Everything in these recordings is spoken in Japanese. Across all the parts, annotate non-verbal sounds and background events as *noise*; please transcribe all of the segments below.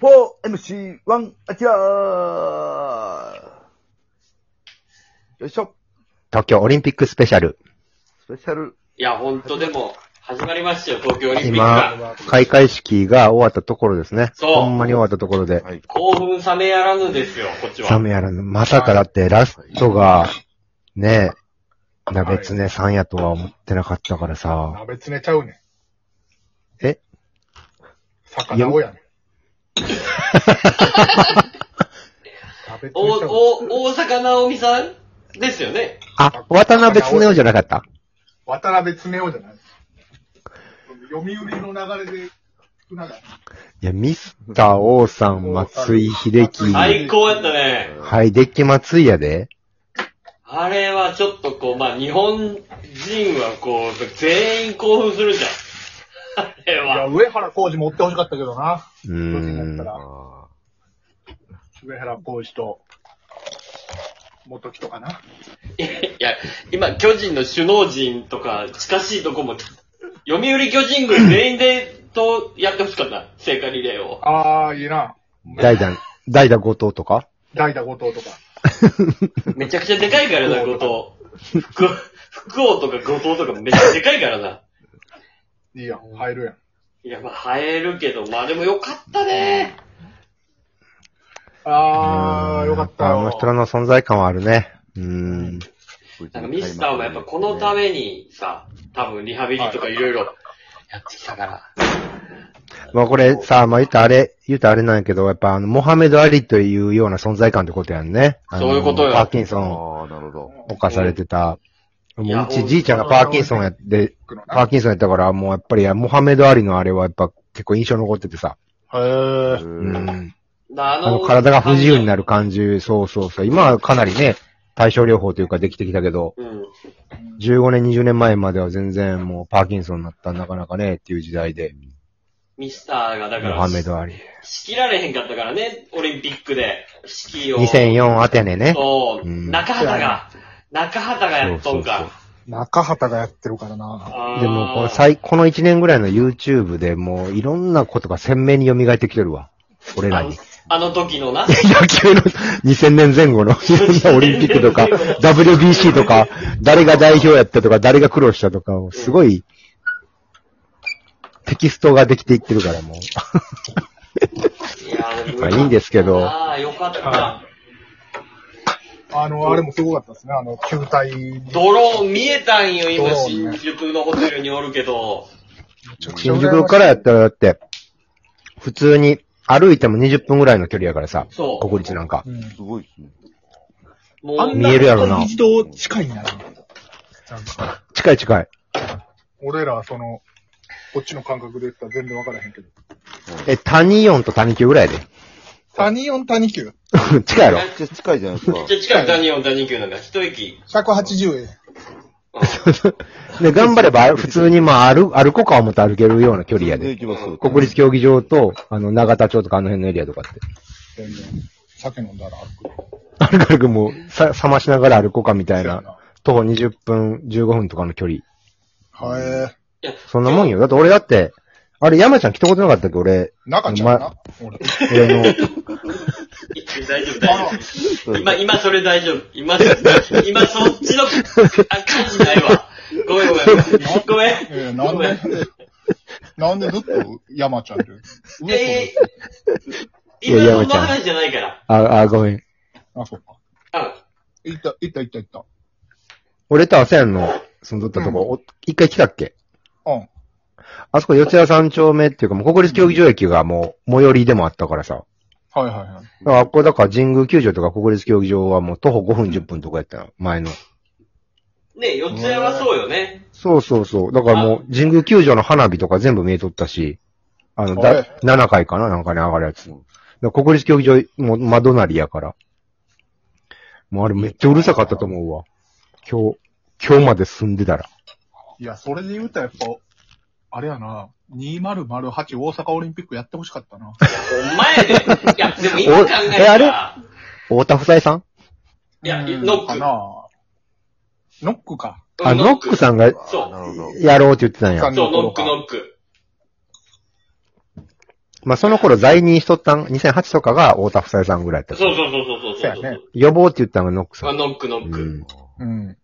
4MC1 アキラーよいしょ。東京オリンピックスペシャル。スペシャル。いや、ほんとでも、始まりましたよ、東京オリンピック今が。、開会式が終わったところですね。そうほんまに終わったところで。はい。興奮冷めやらぬですよ、こっちは。サメやらぬ。まさかだってラストが、ねえ、鍋つねさんやとは思ってなかったからさ。鍋つねちゃうねん。え？魚をやねん。お、お、大阪直美さんですよね。あ、渡辺つねおじゃなかった？渡辺つねおじゃない。読売の流れで、なんか、いや、ミスター王さん、松井秀喜。最高やったね。はい、デッキ松井やで。あれはちょっとこう、まあ、日本人はこう、全員興奮するじゃん。あれいや、は。上原浩二持ってほしかったけどな。うん上原浩二と、元木とかな。いや、今、巨人の首脳陣とか、近しいとこも、読売巨人軍全員で、と、やってほしかった。聖火リレーを。あー、いいな。代打、代打後藤とか代打後藤とか。*laughs* めちゃくちゃでかいからな、後藤。福、福王とか後藤とかめっちゃでかいからな。いいやん、入るやん。いや、まあ、映えるけど、まあでもよかったね。あー、よかったよ。あの人らの存在感はあるね。うーん。なんかミスターはやっぱこのためにさ、多分リハビリとかいろいろやってきたから。まあこれさ、まあ言ったらあれ、言ったらあれなんやけど、やっぱあの、モハメド・アリというような存在感ってことやんね。あのそういうことよパーキンソン、ああ、なるほど。犯されてた。もううちじいちゃんがパーキンソンやって、パーへキンソンやったから、もうやっぱりモハメド・アリのあれはやっぱ結構印象残っててさ。ー。ううん。ん。ああの、体が不自由になる感じ、そうそうそう。今はかなりね、対症療法というかできてきたけど、うん。15年、20年前までは全然もうパーキンソンになったらなかなかねっていう時代で、ミスターがだから、モハメド・アリ。仕切られへんかったからね、オリンピックで、指揮を。2004アテネね。そう、うん中畑が、中畑がやっとんか。中畑がやってるからな。でも、この最、この1年ぐらいの YouTube でもういろんなことが鮮明に蘇ってきてるわ。俺らに。あの時のな。*laughs* 野球の2000年前後のいろんなオリンピックとか、WBC とか、誰が代表やったとか、誰が苦労したとか、すごい、テキストができていってるからもう。いやいいんですけどああ、よかった。あの、あれもすごかったですね。あの、球体に。ドローン見えたんよ、今、ドローンね新宿のホテルにおるけど。新宿からやったらだって、普通に歩いても20分ぐらいの距離やからさ、そう国立なんか。うんすごいですね。もう、あんな見えるやろな一度近いんやな。近い近い。俺らはその、こっちの感覚で言ったら全然わからへんけど。え、谷4と谷9ぐらいで。谷4谷9。*laughs* 近いやろめっちゃ近いじゃないですかめっ。ちゃ近い谷4、谷9なんか、一駅。180円。*laughs* で、頑張れば、普通にまあ歩、歩こうか思って歩けるような距離やで。で行きます。国立競技場と、あの、長田町とかあの辺のエリアとかって。全然。酒飲んだら歩く。歩く歩くもう、さ、冷ましながら歩こうかみたいな、な。徒歩20分、15分とかの距離。はえいや、そんなもんよ。だって俺だって、あれ山ちゃん来たことなかったっけ俺、ー。中ちゃんな。俺。俺の、*laughs* 大丈夫、大丈夫。今、今それ大丈夫。今、*laughs* 今そっちの、あ、感じないわ。ごめんごめん。ごめん。えー、なんで、なんでずっと山ちゃんって。上えー、いや今そん山ちゃんな話じゃないから。あ、あ、ごめん。あ、そっか。あ行った、行った、行った、行っ俺とアセアンの住んどったとこ、お一回来たっけ？た。うん。あそこ四谷三丁目っていうか、もう国立競技場駅がもう、最寄りでもあったからさ。はいはいはい。だからあっこだから神宮球場とか国立競技場はもう徒歩5分10分とかやったの、前の。ね四谷はそうよね。そうそうそう。だからもう、神宮球場の花火とか全部見えとったし、あの、だはい、7階かな？なんかに上がるやつ。だ国立競技場、もう窓なりやから。もうあれめっちゃうるさかったと思うわ。今日、今日まで住んでたら。いや、それで言うとやっぱ、あれやな、2008大阪オリンピックやってほしかったな。お前で。いや、でも今考えおえあれ？たら、太田夫妻さん？いや、うんノック。かなノックか。あ、ノックさんがそうなるほど。やろうって言ってたんや。そう、ノックノック。まあその頃在任しとったん、2008とかが太田夫妻さんぐらいやった。そうそうそうそうそうそうね予防って言ったのがノックさあ、ん。ノックノック。うん。うん。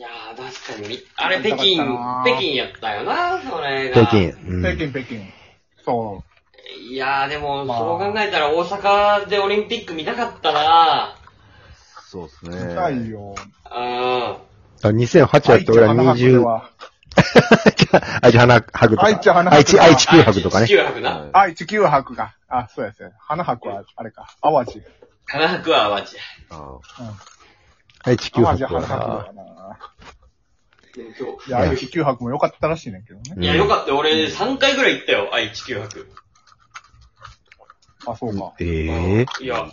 いやー、確かに。あれ、北京、北京やったよな、それが。北京。うん北京、北京。そいやー、でも、まあそう考えたら大阪でオリンピック見たかったなそうですう。ね。見たいよ。うん。あ2008やった俺は愛知20、は *laughs* 愛知花博とか。愛知花博愛知、愛知九博とかね。愛知九博が。あ、そうやそうや。花博は、あれか。淡路。花博は淡路。あ愛知九淡路博花博は。だな。でも今いや、愛知九博も良かったらしいねんけどね。日いや、よかったよ。俺、3回ぐらい行ったよ、愛知球博。あ、そうか。ええいや、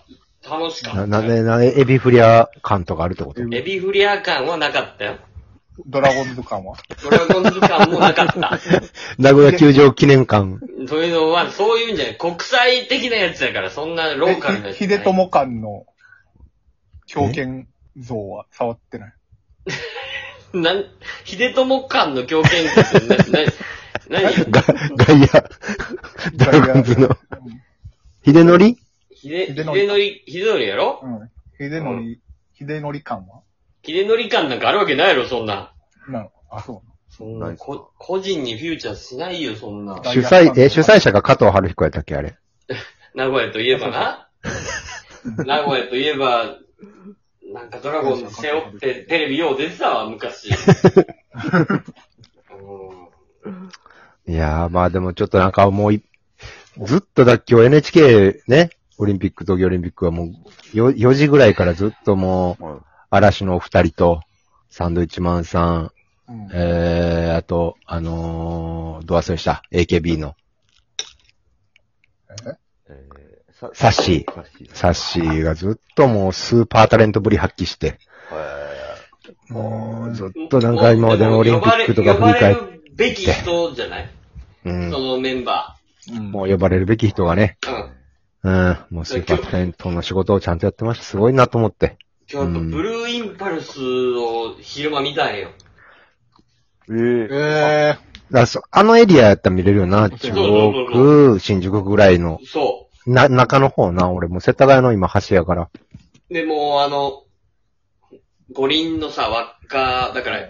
楽しかったな、よ。な、ね、な、エビフリア感とかあるってこと？エビフリア感はなかったよ。ドラゴンズ感は？ドラゴンズ感もなかった。*laughs* 名古屋球場記念館。そういうのは、そういうんじゃない。国際的なやつやから、そんなローカルなやつじゃない。ひ秀友館の狂犬像は触ってない。*laughs* なん、秀友館の狂犬って、な、な、何？が、外野、ドラゴンズの。秀則秀、秀秀則則、秀則やろ？うん。秀則、秀則館は？秀則館なんかあるわけないやろ、そんな。なの。あ、そうそんな、こ、個人にフューチャーしないよ、そんな。だ主催、え、主催者が加藤春彦やったっけあれ？*laughs* 名古屋といえばな。名古屋といえば、なんかドラゴンズ背負ってテレビよう出てたわ、昔。う *laughs* んいやー、まあでもちょっとなんかもうい、ずっとだ、今日 NHK ね、オリンピック、東京オリンピックはもう、よ、4時ぐらいからずっともう、はい嵐のお二人と、サンドイッチマンさん、うん。えー、あと、あのー、ど忘れした、AKB の、えーさサッシーサッシー。サッシーがずっともうスーパータレントぶり発揮して、はいもうずっとなんか今までのオリンピックとか振り返っ呼ばれるべき人じゃない、うんそ、のメンバうんもう呼ばれるべき人がね、ー。うん。うん、もうスーパータレントの仕事をちゃんとやってました。すごいなと思って。今日やっぱブルーインパルスを昼間見たんよ。えー、えだからそあのエリアやったら見れるよな。中そうそう央区、新宿ぐらいの。そな、中の方な。俺もう世田谷の今橋やから。う。で、もうあの、五輪のさ、輪っか、だから、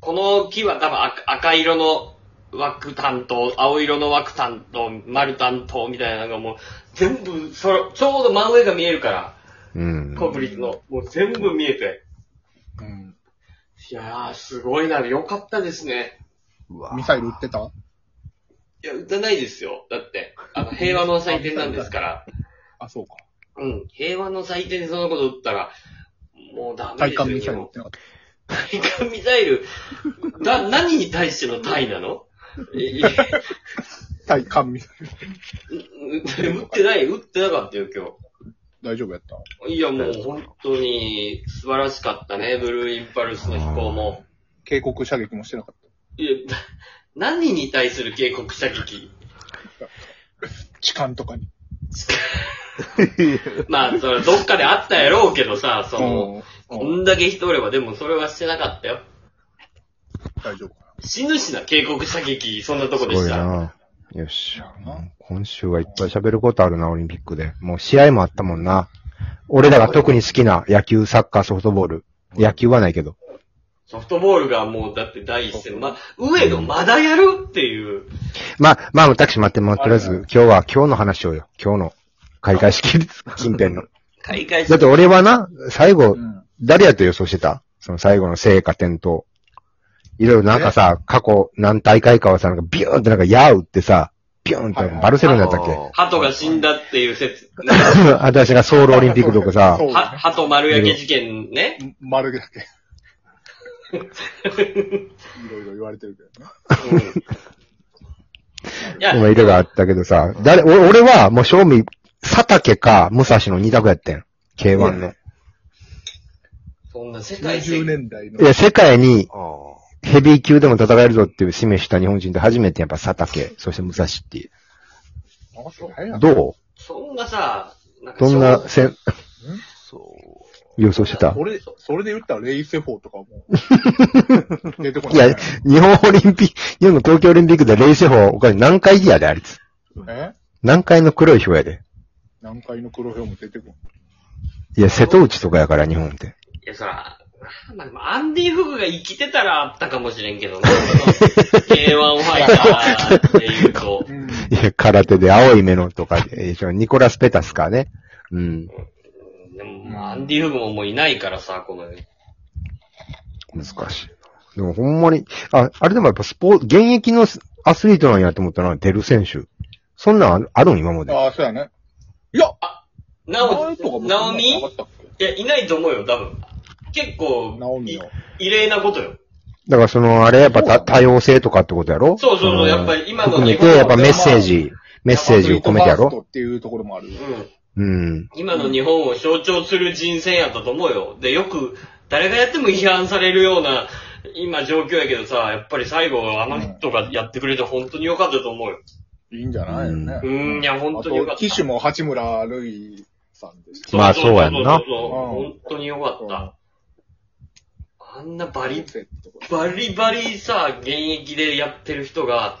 この木は多分赤赤色の枠担当、青色の枠担当、丸担当みたいなのがもう、全部、それ、ちょうど真上が見えるから、うん。国立の、もう全部見えて。ーうん。いやー、すごいな、よかったですね。うわミサイル撃ってた？いや、撃たないですよ。だって、あの、平和の祭典なんですから。あ、そうか。うん。平和の祭典でそんなこと撃ったら、もうダメですよ。対艦ミサイル撃ってなかっ対艦ミサイル、*laughs* だ、何に対しての対なの？えいやた。対艦ミサイル。*laughs* う撃ってない、撃ってなかったよ、今大丈夫やった？日。いや、もう本当に素晴らしかったね、ブルーインパルスの飛行も。警告射撃もしてなかっいや、何に対する警告射撃？た。痴漢とかに。*laughs* まあ、それどっかであったやろうけどさ、その、うんこんだけ人おれば、でもそれはしてなかったよ。大丈夫か死ぬしな、警告射撃、そんなとこでした。よっしゃ。もう今週はいっぱい喋ることあるな、オリンピックで。もう試合もあったもんな。俺らが特に好きな野球、サッカー、ソフトボール。野球はないけど。ソフトボールがもう、だって第一戦、ま、上野まだやるっていう。まあ、まあ、タクシー待って、もうとりあえず、今日は今日の話をよ。今日の開会式 *laughs* 近辺の。開会式。だって俺はな、最後な。う、ん。誰やと予想してた？その最後の成果点と。いろいろなんかさ、過去何大会かはさ、なんかビューンってなんか矢打ってさ、ビューンってバルセロナだったっけ？鳩が死んだっていう説。*laughs* 私がソウルオリンピックとかさ *laughs* 鳩丸焼け事件ね。丸だけ。いろいろ言われてるけどね。うん。いや、まあ、色があったけどさ、誰、お俺はもう正味、佐竹か武蔵の二択やってん。K1 の。そんな世界90戦。年代のい。や、世界にあヘビー級でも戦えるぞっていう示した日本人って初めてやっぱ佐竹、そして武蔵っていう。あそうやどう？そんなさ、なんかどんなん、そ予想してたそ。れ、それで言ったらレイセフォーとかも。*laughs* 出てこいやない。、日本オリンピック、日本の東京オリンピックでレイセフォー、お金何回やで、あいつ。え？何回の黒い表やで。何回の黒表も出てこいや、瀬戸内とかやから、日本って。いや、そら、まあでもアンディ・フグが生きてたらあったかもしれんけどね。*laughs* K1 ファイターって言うと。ない。や、空手で青いメロンとかで、えーニコラス・ペタスかね。うん。まあアンディ・フグももういないからさ、この世に。難しい。でもほんまに、あ、あれでもやっぱスポーツ、現役のアスリートなんやと思ったら、出る選手。そんなんあるあるん今まで。ああ、そうやね。いや、なおなかったっけ？いや、いないと思うよ、多分。結構、いナオミの。異例なことよ。だからその、あれやっぱ多多様性とかってことやろ？そうそうそう、んやっぱり今の含めて、日本やっぱメッセージ、メッセージを込めてやろ？アスリートファーストっていうところもある。うん。うん。今の日本を象徴する人選やったと思うよ。で、よく、誰がやっても批判されるような、今状況やけどさ、やっぱり最後あの人がやってくれて本当に良かったと思うよ。いいんじゃないよね。うーん、いや、本当に良かった。機種も八村塁さんでした。まあそうやんなそうそう本当に良かった。あんなバリ、バリバリさ、現役でやってる人が、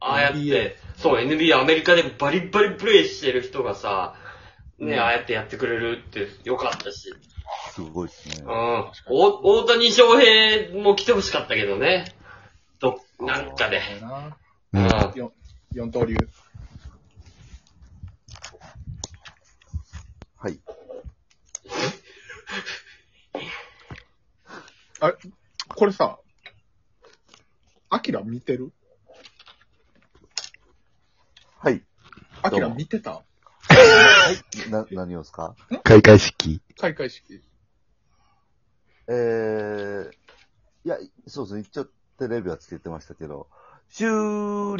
ああやって、そう、NBA アメリカでバリバリプレイしてる人がさ、ね、うんああやってやってくれるって良かったし。すごいですねうん。。お大谷翔平も来てほしかったけどね。ど、なんかで。ううんん。よ四刀流。はい。*laughs* あれ、これさ、アキラ見てる？はい。アキラ見てた？な、何をですか？開会式。開会式。えー、いや、そうですね。一応テレビはつけてましたけど、終了